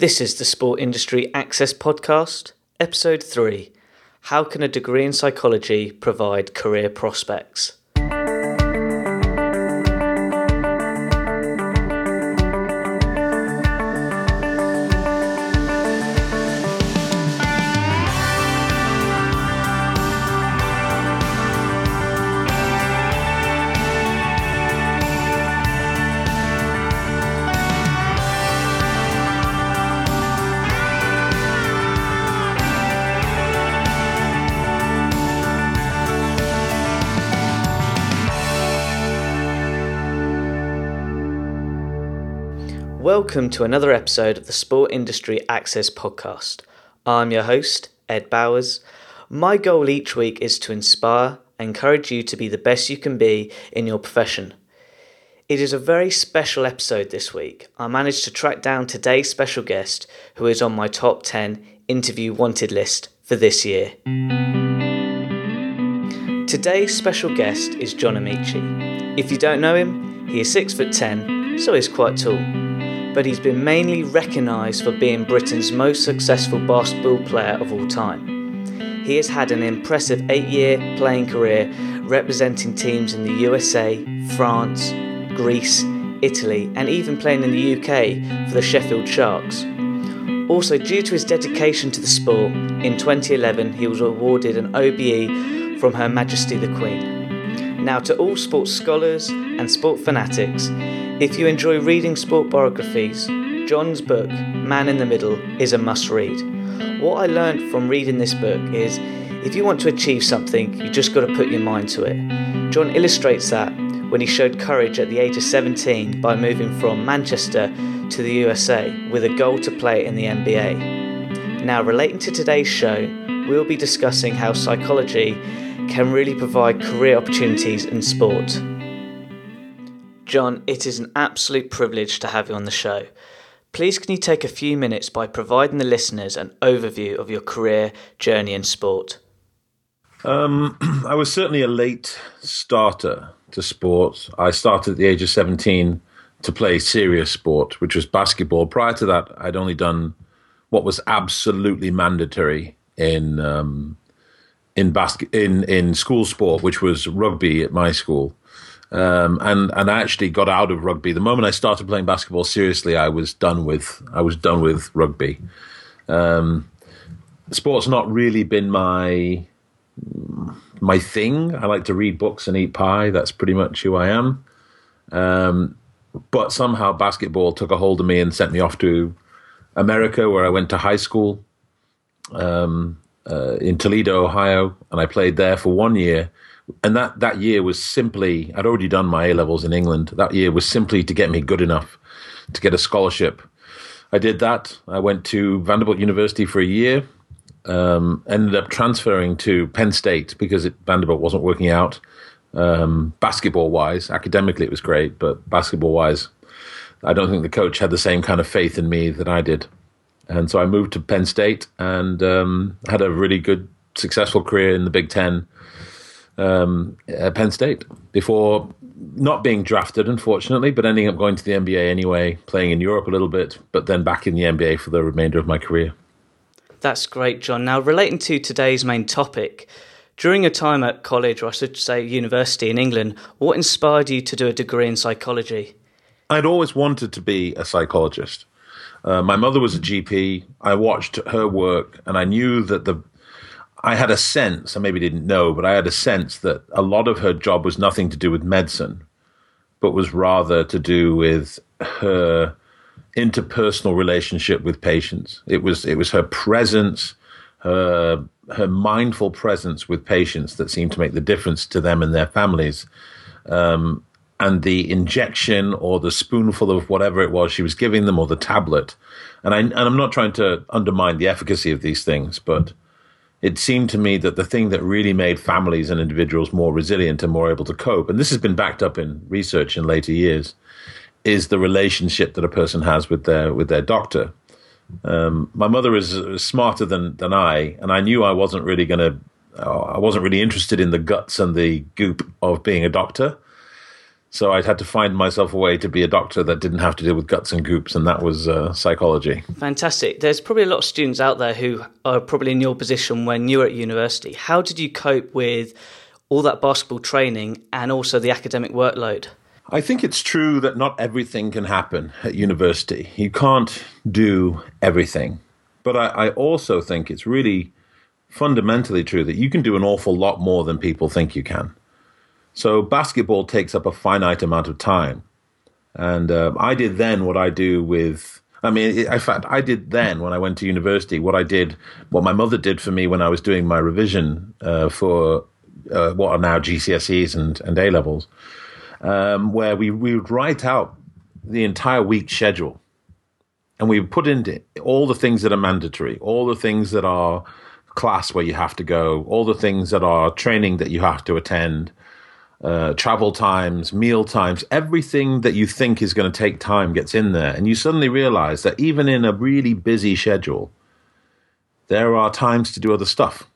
This is the Sport Industry Access Podcast, Episode 3 How Can a Degree in Psychology Provide Career Prospects? Welcome to another episode of the Sport Industry Access Podcast. I'm your host, Ed Bowers. My goal each week is to inspire and encourage you to be the best you can be in your profession. It is a very special episode this week. I managed to track down today's special guest, who is on my top 10 interview wanted list for this year. Today's special guest is John Amaechi. If you don't know him, he is 6 foot 10, so he's quite tall but he's been mainly recognised for being Britain's most successful basketball player of all time. He has had an impressive eight year playing career representing teams in the USA, France, Greece, Italy, and even playing in the UK for the Sheffield Sharks. Also, due to his dedication to the sport, in 2011 he was awarded an OBE from Her Majesty the Queen. Now, to all sports scholars and sport fanatics, if you enjoy reading sport biographies, John's book, Man in the Middle, is a must read. What I learned from reading this book is if you want to achieve something, you just got to put your mind to it. John illustrates that when he showed courage at the age of 17 by moving from Manchester to the USA with a goal to play in the NBA. Now, relating to today's show, we'll be discussing how psychology can really provide career opportunities in sport. John, it is an absolute privilege to have you on the show. Please, can you take a few minutes by providing the listeners an overview of your career journey in sport? Um, I was certainly a late starter to sport. I started at the age of 17 to play serious sport, which was basketball. Prior to that, I'd only done what was absolutely mandatory in um, in basket in in school sport, which was rugby at my school. Um, and and I actually got out of rugby the moment I started playing basketball seriously. I was done with I was done with rugby. Um, sports not really been my my thing. I like to read books and eat pie. That's pretty much who I am. Um, but somehow basketball took a hold of me and sent me off to America, where I went to high school um, uh, in Toledo, Ohio, and I played there for one year and that that year was simply I'd already done my A levels in England. That year was simply to get me good enough to get a scholarship. I did that. I went to Vanderbilt University for a year. Um, ended up transferring to Penn State because it, Vanderbilt wasn't working out um, basketball wise. Academically, it was great, but basketball wise, I don't think the coach had the same kind of faith in me that I did. And so I moved to Penn State and um, had a really good, successful career in the Big Ten um, at Penn State before not being drafted, unfortunately, but ending up going to the NBA anyway, playing in Europe a little bit, but then back in the NBA for the remainder of my career. That's great, John. Now, relating to today's main topic, during your time at college, or I should say university in England, what inspired you to do a degree in psychology? I'd always wanted to be a psychologist. Uh, my mother was a GP. I watched her work, and I knew that the I had a sense, I maybe didn't know, but I had a sense that a lot of her job was nothing to do with medicine, but was rather to do with her interpersonal relationship with patients. It was it was her presence, her her mindful presence with patients that seemed to make the difference to them and their families. Um, and the injection or the spoonful of whatever it was she was giving them or the tablet. And I and I'm not trying to undermine the efficacy of these things, but it seemed to me that the thing that really made families and individuals more resilient and more able to cope, and this has been backed up in research in later years, is the relationship that a person has with their with their doctor. Um, my mother is smarter than than I, and I knew I wasn't really going to. Uh, I wasn't really interested in the guts and the goop of being a doctor. So I had to find myself a way to be a doctor that didn't have to deal with guts and goops, and that was uh, psychology. Fantastic. There's probably a lot of students out there who are probably in your position when you were at university. How did you cope with all that basketball training and also the academic workload? I think it's true that not everything can happen at university. You can't do everything. But I, I also think it's really fundamentally true that you can do an awful lot more than people think you can. So basketball takes up a finite amount of time. And uh, I did then what I do with, I mean, in fact, I did then when I went to university what I did, what my mother did for me when I was doing my revision uh, for uh, what are now GCSEs and, and A levels, um, where we, we would write out the entire week schedule. And we put in all the things that are mandatory, all the things that are class where you have to go, all the things that are training that you have to attend, uh, travel times, meal times, everything that you think is going to take time gets in there. And you suddenly realize that even in a really busy schedule, there are times to do other stuff.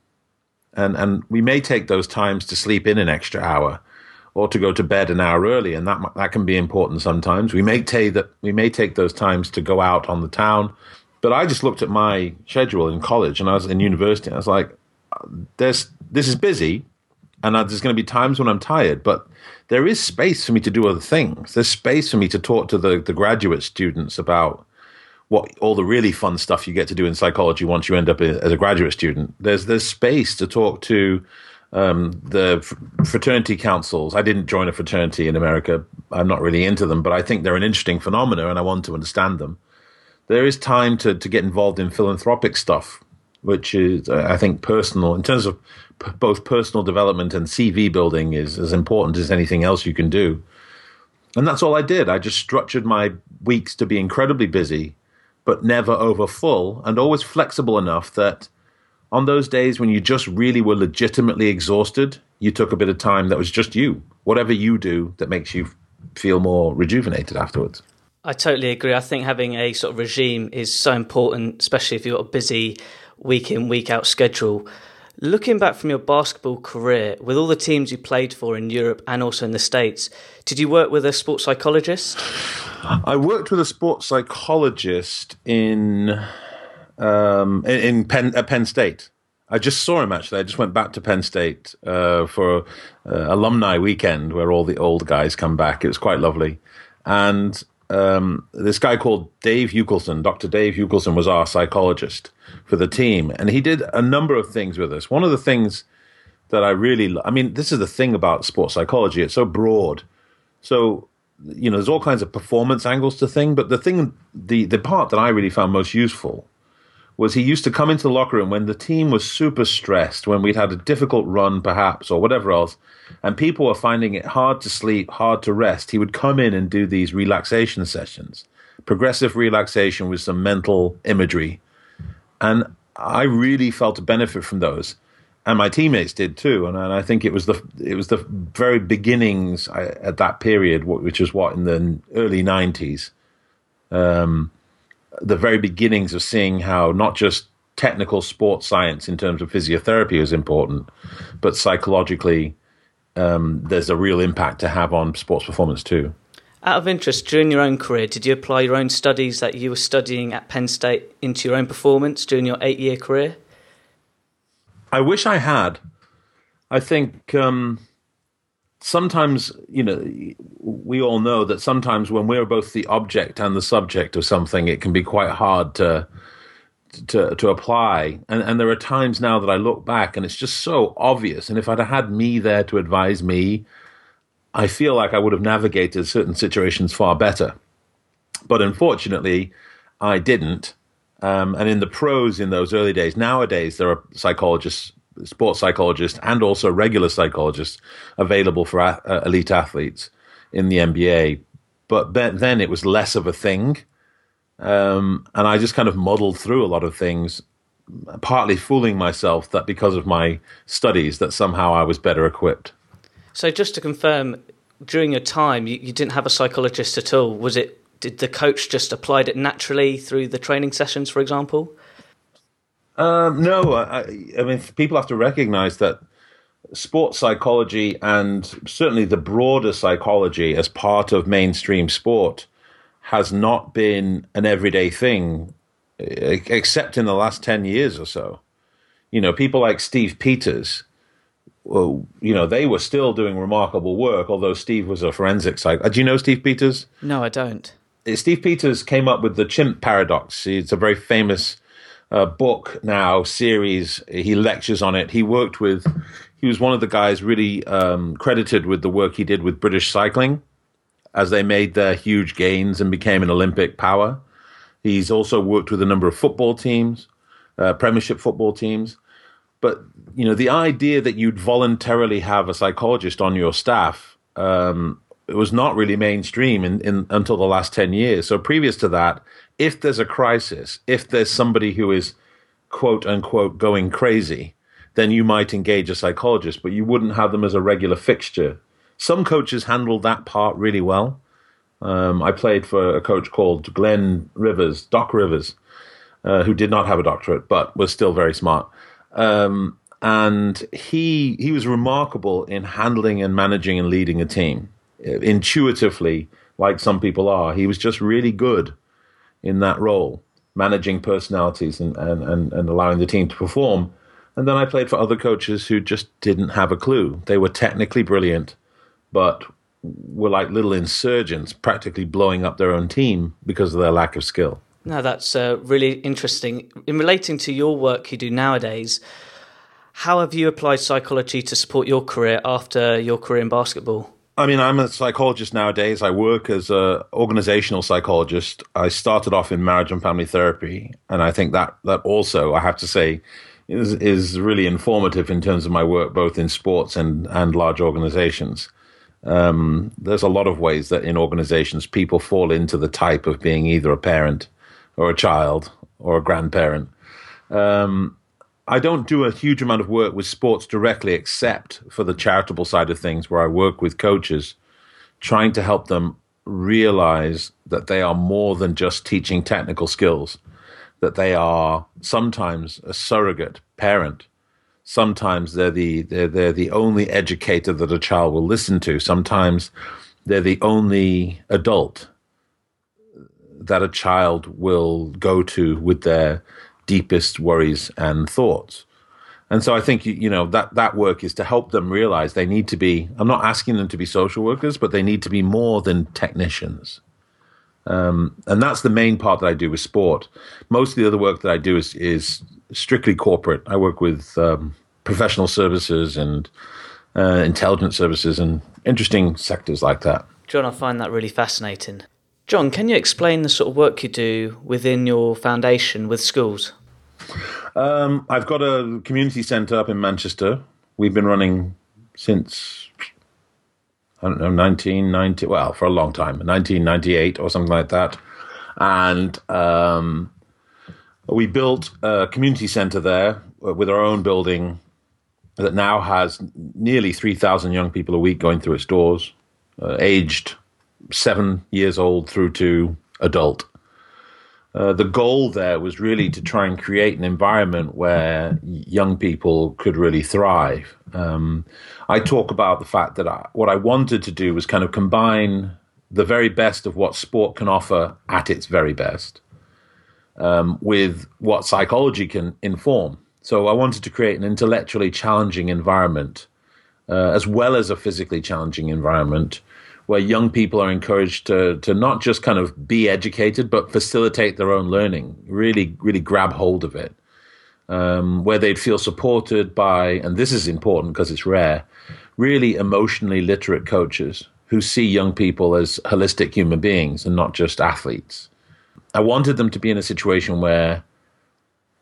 And, and we may take those times to sleep in an extra hour or to go to bed an hour early. And that, that can be important sometimes. We may, take that, we may take those times to go out on the town. But I just looked at my schedule in college and I was in university and I was like, there's, this is busy, and there's going to be times when I'm tired, but there is space for me to do other things. There's space for me to talk to the, the graduate students about what all the really fun stuff you get to do in psychology once you end up as a graduate student. There's there's space to talk to um, the fraternity councils. I didn't join a fraternity in America. I'm not really into them, but I think they're an interesting phenomena, and I want to understand them. There is time to to get involved in philanthropic stuff, which is uh, I think personal in terms of both personal development and CV building is as important as anything else you can do. And that's all I did. I just structured my weeks to be incredibly busy, but never over full, and always flexible enough that on those days when you just really were legitimately exhausted, you took a bit of time that was just you. Whatever you do that makes you feel more rejuvenated afterwards. I totally agree. I think having a sort of regime is so important, especially if you've got a busy week in, week out schedule. Looking back from your basketball career, with all the teams you played for in Europe and also in the States, did you work with a sports psychologist? I worked with a sports psychologist in um, in Penn, at Penn State. I just saw him actually. I just went back to Penn State uh, for uh, alumni weekend where all the old guys come back. It was quite lovely, and um, this guy called Dave Yukelson, Dr. Dave Yukelson, was our psychologist for the team, and he did a number of things with us. One of the things that I really, I mean, this is the thing about sports psychology; it's so broad. So, you know, there's all kinds of performance angles to thing, but the thing, the the part that I really found most useful was he used to come into the locker room when the team was super stressed, when we'd had a difficult run, perhaps, or whatever else, and people were finding it hard to sleep, hard to rest. He would come in and do these relaxation sessions, progressive relaxation with some mental imagery. And I really felt a benefit from those. And my teammates did too, and, and I think it was the it was the very beginnings at that period, which was what in the early nineties, um, the very beginnings of seeing how not just technical sports science in terms of physiotherapy is important, but psychologically, um, there's a real impact to have on sports performance too. Out of interest, during your own career, did you apply your own studies that you were studying at Penn State into your own performance during your eight year career? I wish I had. I think um, sometimes, you know, we all know that sometimes when we're both the object and the subject of something, it can be quite hard to to to apply. And and there are times now that I look back and it's just so obvious. And if I'd had me there to advise me, I feel like I would have navigated certain situations far better. But unfortunately, I didn't. Um, and in the pros in those early days, nowadays there are psychologists, sports psychologists, and also regular psychologists available for uh, elite athletes in the NBA. But then it was less of a thing. Um, and I just kind of muddled through a lot of things, partly fooling myself that because of my studies that somehow I was better equipped. So just to confirm, during your time, you, you didn't have a psychologist at all. Was it? Did the coach just applied it naturally through the training sessions, for example? Um, no, I, I mean people have to recognise that sports psychology and certainly the broader psychology as part of mainstream sport has not been an everyday thing except in the last 10 years or so. You know, people like Steve Peters, well, you know, they were still doing remarkable work, although Steve was a forensic psych. Uh, do you know Steve Peters? No, I don't. Uh, Steve Peters came up with the chimp paradox. It's a very famous uh, book now, series. He lectures on it. He worked with, he was one of the guys really um, credited with the work he did with British cycling as they made their huge gains and became an Olympic power. He's also worked with a number of football teams, uh, Premiership football teams. But you know, the idea that you'd voluntarily have a psychologist on your staff um, it was not really mainstream in, in, until the last ten years. So previous to that, if there's a crisis, if there's somebody who is quote unquote going crazy, then you might engage a psychologist, but you wouldn't have them as a regular fixture. Some coaches handled that part really well. Um, I played for a coach called Glenn Rivers, Doc Rivers, uh, who did not have a doctorate but was still very smart. Um, and he he was remarkable in handling and managing and leading a team intuitively, like some people are. He was just really good in that role, managing personalities and, and, and, and allowing the team to perform. And then I played for other coaches who just didn't have a clue. They were technically brilliant, but were like little insurgents, practically blowing up their own team because of their lack of skill. No, that's uh, really interesting. In relating to your work you do nowadays, how have you applied psychology to support your career after your career in basketball? I mean, I'm a psychologist nowadays. I work as a organizational psychologist. I started off in marriage and family therapy, and I think that that also, I have to say, is is really informative in terms of my work both in sports and and large organizations. Um, there's a lot of ways that in organizations people fall into the type of being either a parent or a child or a grandparent. Um, I don't do a huge amount of work with sports directly, except for the charitable side of things, where I work with coaches, trying to help them realize that they are more than just teaching technical skills, that they are sometimes a surrogate parent Sometimes they're the they're, they're the only educator that a child will listen to. Sometimes they're the only adult that a child will go to with their deepest worries and thoughts. And so I think you know that that work is to help them realize they need to be. I'm not asking them to be social workers, but they need to be more than technicians. Um, and that's the main part that I do with sport. Most of the other work that I do is is strictly corporate. I work with um, professional services and uh, intelligence services and interesting sectors like that. John, I find that really fascinating. John, can you explain the sort of work you do within your foundation with schools? Um, I've got a community centre up in Manchester. We've been running since I don't know 1990. Well, for a long time, 1998 or something like that. And um, we built a community centre there with our own building that now has nearly 3,000 young people a week going through its doors, uh, aged seven years old through to adult. Uh, the goal there was really to try and create an environment where young people could really thrive. Um, I talk about the fact that I, what I wanted to do was kind of combine the very best of what sport can offer at its very best um, with what psychology can inform. So I wanted to create an intellectually challenging environment, uh, as well as a physically challenging environment, where young people are encouraged to to not just kind of be educated, but facilitate their own learning. Really, really grab hold of it. Um, where they'd feel supported by, and this is important because it's rare, really emotionally literate coaches who see young people as holistic human beings and not just athletes. I wanted them to be in a situation where,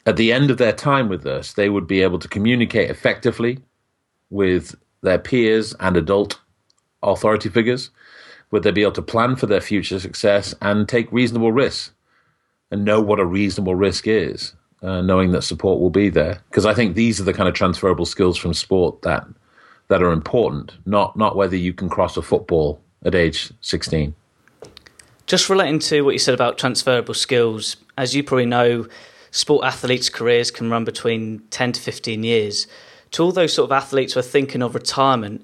at the end of their time with us, they would be able to communicate effectively with their peers and adult authority figures. Would they be able to plan for their future success and take reasonable risks and know what a reasonable risk is, uh, knowing that support will be there? Because I think these are the kind of transferable skills from sport that that are important, not not whether you can cross a football at age 16. Just relating to what you said about transferable skills, as you probably know, sport athletes' careers can run between 10 to 15 years. To all those sort of athletes who are thinking of retirement,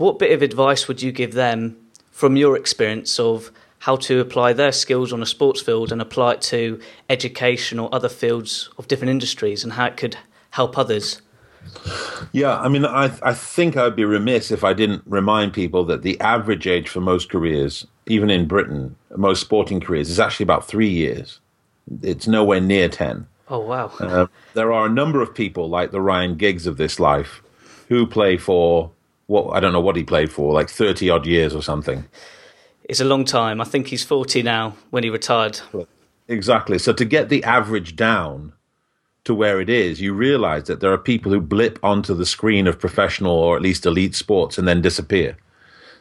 what bit of advice would you give them from your experience of how to apply their skills on a sports field and apply it to education or other fields of different industries and how it could help others? Yeah, I mean, I I think I'd be remiss if I didn't remind people that the average age for most careers, even in Britain, most sporting careers, is actually about three years. It's nowhere near ten. Oh wow! Uh, there are a number of people like the Ryan Giggs of this life who play for what I don't know what he played for, like thirty odd years or something. It's a long time. I think he's forty now when he retired. Exactly. So to get the average down to where it is, you realize that there are people who blip onto the screen of professional or at least elite sports and then disappear.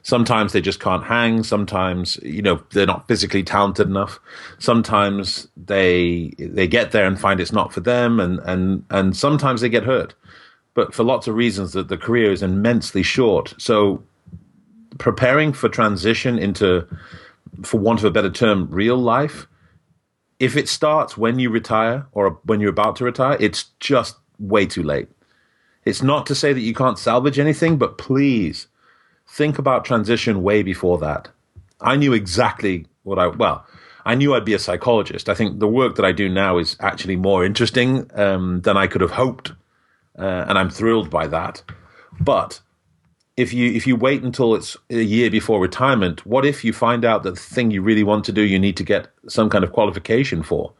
Sometimes they just can't hang. Sometimes, you know, they're not physically talented enough. Sometimes they they get there and find it's not for them, and and and sometimes they get hurt. But for lots of reasons, that the career is immensely short. So, preparing for transition into, for want of a better term, real life if it starts when you retire or when you're about to retire, it's just way too late. It's not to say that you can't salvage anything, but please think about transition way before that. I knew exactly what I, well, I knew I'd be a psychologist. I think the work that I do now is actually more interesting um, than I could have hoped. Uh, and I'm thrilled by that. But if you if you wait until it's a year before retirement, what if you find out that the thing you really want to do you need to get some kind of qualification for?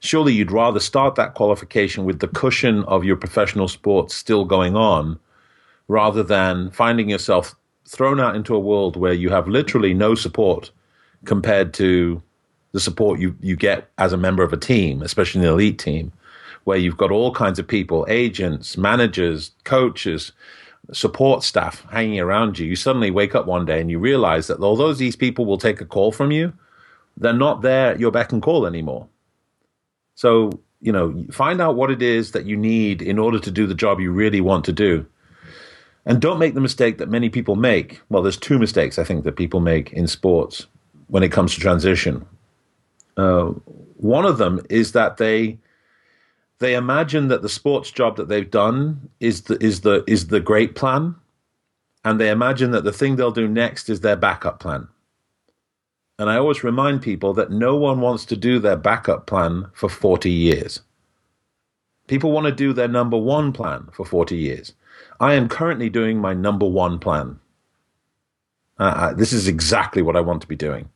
Surely you'd rather start that qualification with the cushion of your professional sports still going on, rather than finding yourself thrown out into a world where you have literally no support compared to the support you, you get as a member of a team, especially an elite team, where you've got all kinds of people, agents, managers, coaches, support staff hanging around you, you suddenly wake up one day and you realize that although these people will take a call from you, they're not there at your beck and call anymore. So, you know, find out what it is that you need in order to do the job you really want to do. And don't make the mistake that many people make. Well, there's two mistakes I think that people make in sports when it comes to transition. Uh, one of them is that they they imagine that the sports job that they've done is the is the is the great plan, and they imagine that the thing they'll do next is their backup plan. And I always remind people that no one wants to do their backup plan for 40 years. People want to do their number one plan for 40 years. I am currently doing my number one plan. Uh, uh this is exactly what I want to be doing.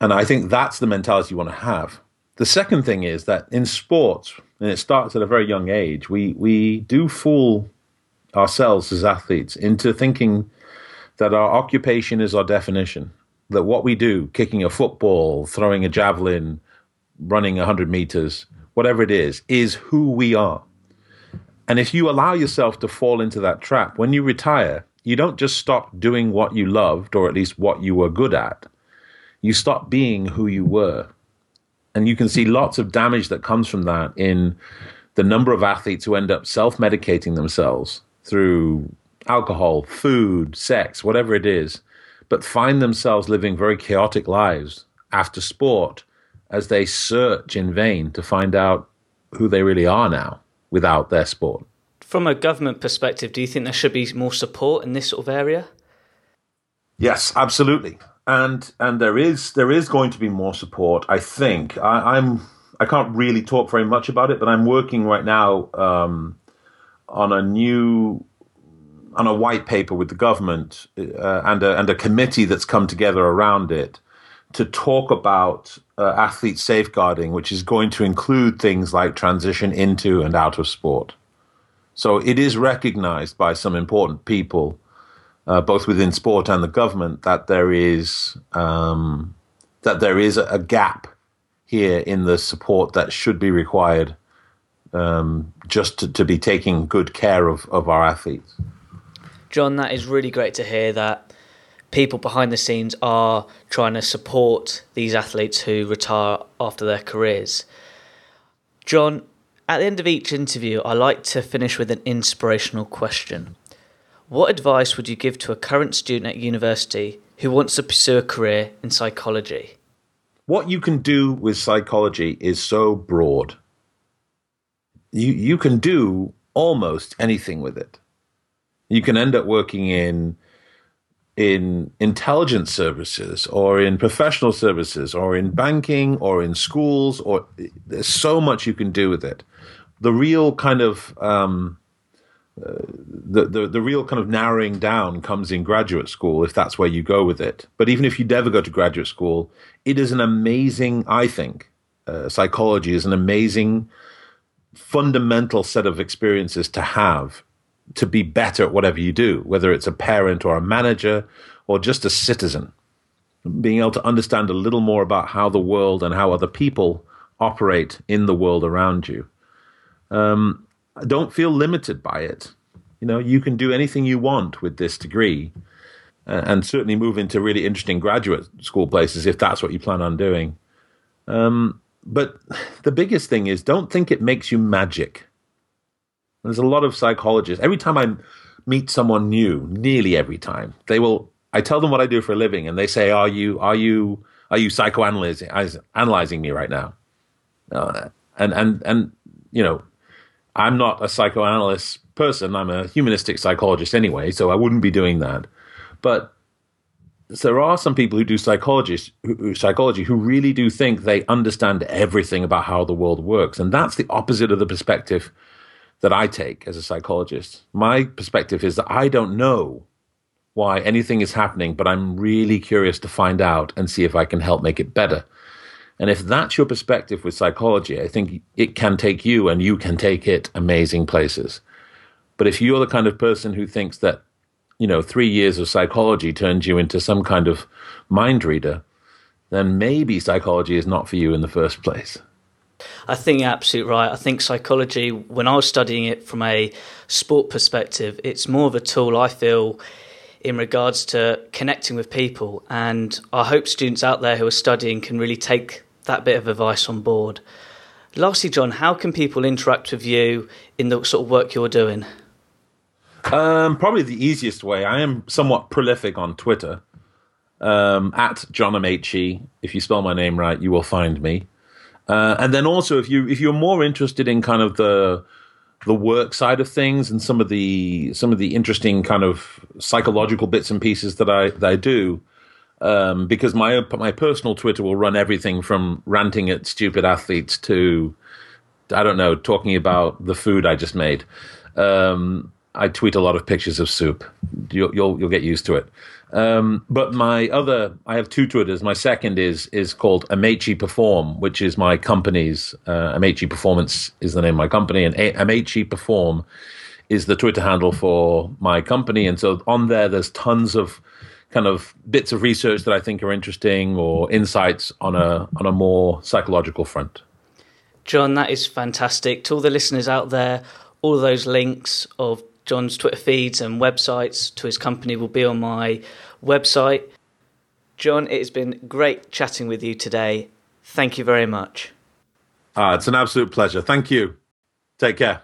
And I think that's the mentality you want to have. The second thing is that in sports, and it starts at a very young age, we, we do fool ourselves as athletes into thinking that our occupation is our definition. That what we do, kicking a football, throwing a javelin, running 100 meters, whatever it is, is who we are. And if you allow yourself to fall into that trap, when you retire, you don't just stop doing what you loved, or at least what you were good at. You stop being who you were and you can see lots of damage that comes from that in the number of athletes who end up self medicating themselves through alcohol, food, sex, whatever it is, but find themselves living very chaotic lives after sport as they search in vain to find out who they really are now without their sport. From a government perspective, do you think there should be more support in this sort of area? Yes, absolutely and and there is there is going to be more support. I think I, I'm I can't really talk very much about it, but I'm working right now um, on a new on a white paper with the government uh, and a, and a committee that's come together around it to talk about uh, athlete safeguarding, which is going to include things like transition into and out of sport. So it is recognized by some important people uh, both within sport and the government, that there is um, that there is a gap here in the support that should be required um, just to, to, be taking good care of, of our athletes. John, that is really great to hear that people behind the scenes are trying to support these athletes who retire after their careers. John, at the end of each interview, I like to finish with an inspirational question. What advice would you give to a current student at university who wants to pursue a career in psychology? What you can do with psychology is so broad. You you can do almost anything with it. You can end up working in in intelligence services or in professional services or in banking or in schools or there's so much you can do with it. The real kind of um, the, the the real kind of narrowing down comes in graduate school if that's where you go with it. But even if you never go to graduate school, it is an amazing, I think, uh, psychology is an amazing fundamental set of experiences to have to be better at whatever you do, whether it's a parent or a manager or just a citizen. Being able to understand a little more about how the world and how other people operate in the world around you. Um, don't feel limited by it. You know, you can do anything you want with this degree uh, and certainly move into really interesting graduate school places if that's what you plan on doing. Um, but the biggest thing is don't think it makes you magic. There's a lot of psychologists. Every time I meet someone new, nearly every time, they will. I tell them what I do for a living, and they say, "Are you are you are you psychoanalyzing analyzing me right now?" Uh, and and and you know, I'm not a psychoanalyst person. I'm a humanistic psychologist anyway, so I wouldn't be doing that. But there are some people who do psychology, who, really do think they understand everything about how the world works, and that's the opposite of the perspective that I take as a psychologist. My perspective is that I don't know why anything is happening, but I'm really curious to find out and see if I can help make it better. And if that's your perspective with psychology, I think it can take you and you can take it amazing places. But if you're the kind of person who thinks that, you know, three years of psychology turns you into some kind of mind reader, then maybe psychology is not for you in the first place. I think you're absolutely right. I think psychology, when I was studying it from a sport perspective, it's more of a tool I feel in regards to connecting with people. And I hope students out there who are studying can really take that bit of advice on board. Lastly, John, how can people interact with you in the sort of work you're doing? Um, probably the easiest way. I am somewhat prolific on Twitter. Um, at John Amaechi. If you spell my name right, you will find me. Uh, and then also, if you if you're more interested in kind of the the work side of things and some of the some of the interesting kind of psychological bits and pieces that I that I do, um, because my my personal Twitter will run everything from ranting at stupid athletes to I don't know talking about the food I just made. Um, I tweet a lot of pictures of soup. You'll you'll, you'll get used to it. Um, but my other, I have two Twitters. My second is is called Amaechi Perform, which is my company's uh, Performance is the name of my company, and A- Perform is the Twitter handle for my company. And so on there, there's tons of kind of bits of research that I think are interesting or insights on a on a more psychological front. John, that is fantastic. To all the listeners out there, all those links of John's Twitter feeds and websites to his company will be on my website. John, it has been great chatting with you today. Thank you very much. Ah, it's an absolute pleasure. Thank you. Take care.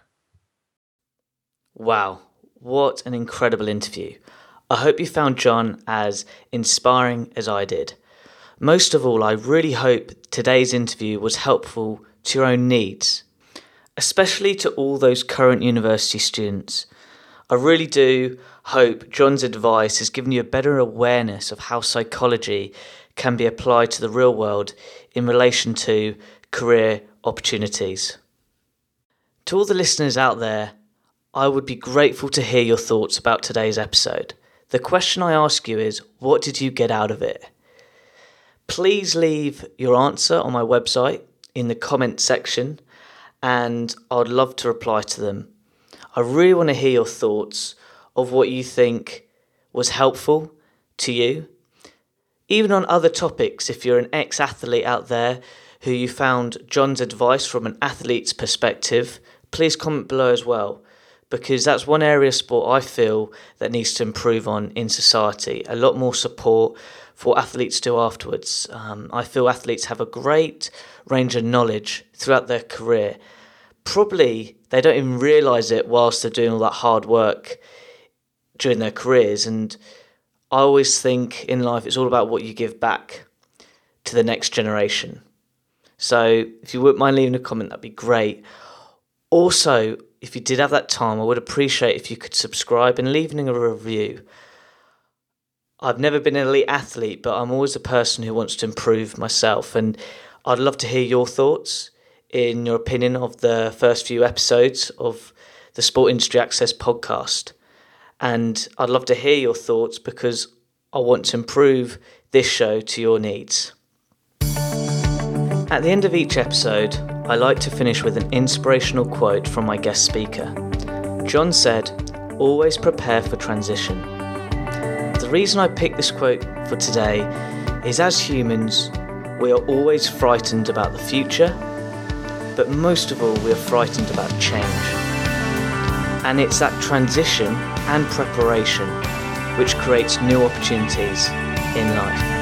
Wow, what an incredible interview. I hope you found John as inspiring as I did. Most of all, I really hope today's interview was helpful to your own needs, especially to all those current university students I really do hope John's advice has given you a better awareness of how psychology can be applied to the real world in relation to career opportunities. To all the listeners out there, I would be grateful to hear your thoughts about today's episode. The question I ask you is what did you get out of it? Please leave your answer on my website in the comment section and I'd love to reply to them. I really want to hear your thoughts of what you think was helpful to you. Even on other topics, if you're an ex athlete out there who you found John's advice from an athlete's perspective, please comment below as well because that's one area of sport I feel that needs to improve on in society. A lot more support for athletes to do afterwards. Um, I feel athletes have a great range of knowledge throughout their career. Probably they don't even realize it whilst they're doing all that hard work during their careers. And I always think in life it's all about what you give back to the next generation. So if you wouldn't mind leaving a comment, that'd be great. Also, if you did have that time, I would appreciate if you could subscribe and leaving a review. I've never been an elite athlete, but I'm always a person who wants to improve myself, and I'd love to hear your thoughts in your opinion of the first few episodes of the Sport Industry Access podcast. And I'd love to hear your thoughts because I want to improve this show to your needs. At the end of each episode, I like to finish with an inspirational quote from my guest speaker. John said, Always prepare for transition. The reason I picked this quote for today is as humans, we are always frightened about the future, but most of all, we are frightened about change. And it's that transition and preparation which creates new opportunities in life.